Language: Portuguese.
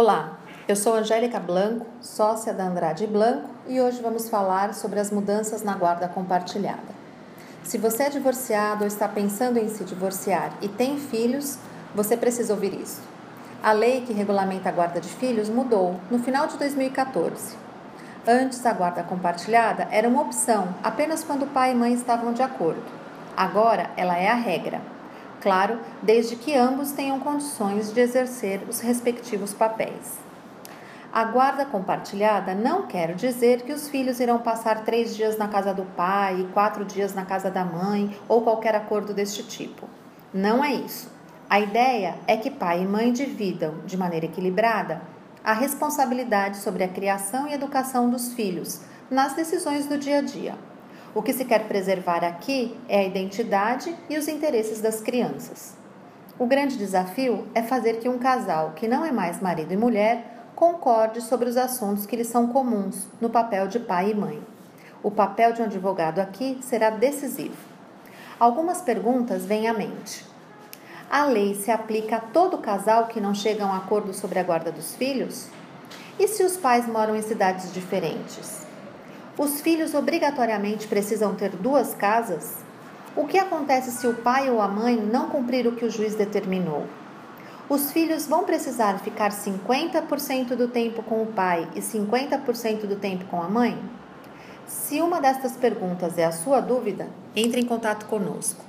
Olá, eu sou Angélica Blanco, sócia da Andrade Blanco, e hoje vamos falar sobre as mudanças na guarda compartilhada. Se você é divorciado ou está pensando em se divorciar e tem filhos, você precisa ouvir isso. A lei que regulamenta a guarda de filhos mudou no final de 2014. Antes, a guarda compartilhada era uma opção apenas quando pai e mãe estavam de acordo. Agora, ela é a regra. Claro, desde que ambos tenham condições de exercer os respectivos papéis. A guarda compartilhada não quer dizer que os filhos irão passar três dias na casa do pai e quatro dias na casa da mãe ou qualquer acordo deste tipo. Não é isso. A ideia é que pai e mãe dividam, de maneira equilibrada, a responsabilidade sobre a criação e educação dos filhos nas decisões do dia a dia. O que se quer preservar aqui é a identidade e os interesses das crianças. O grande desafio é fazer que um casal que não é mais marido e mulher concorde sobre os assuntos que lhes são comuns no papel de pai e mãe. O papel de um advogado aqui será decisivo. Algumas perguntas vêm à mente. A lei se aplica a todo casal que não chega a um acordo sobre a guarda dos filhos? E se os pais moram em cidades diferentes? Os filhos obrigatoriamente precisam ter duas casas? O que acontece se o pai ou a mãe não cumprir o que o juiz determinou? Os filhos vão precisar ficar 50% do tempo com o pai e 50% do tempo com a mãe? Se uma destas perguntas é a sua dúvida, entre em contato conosco.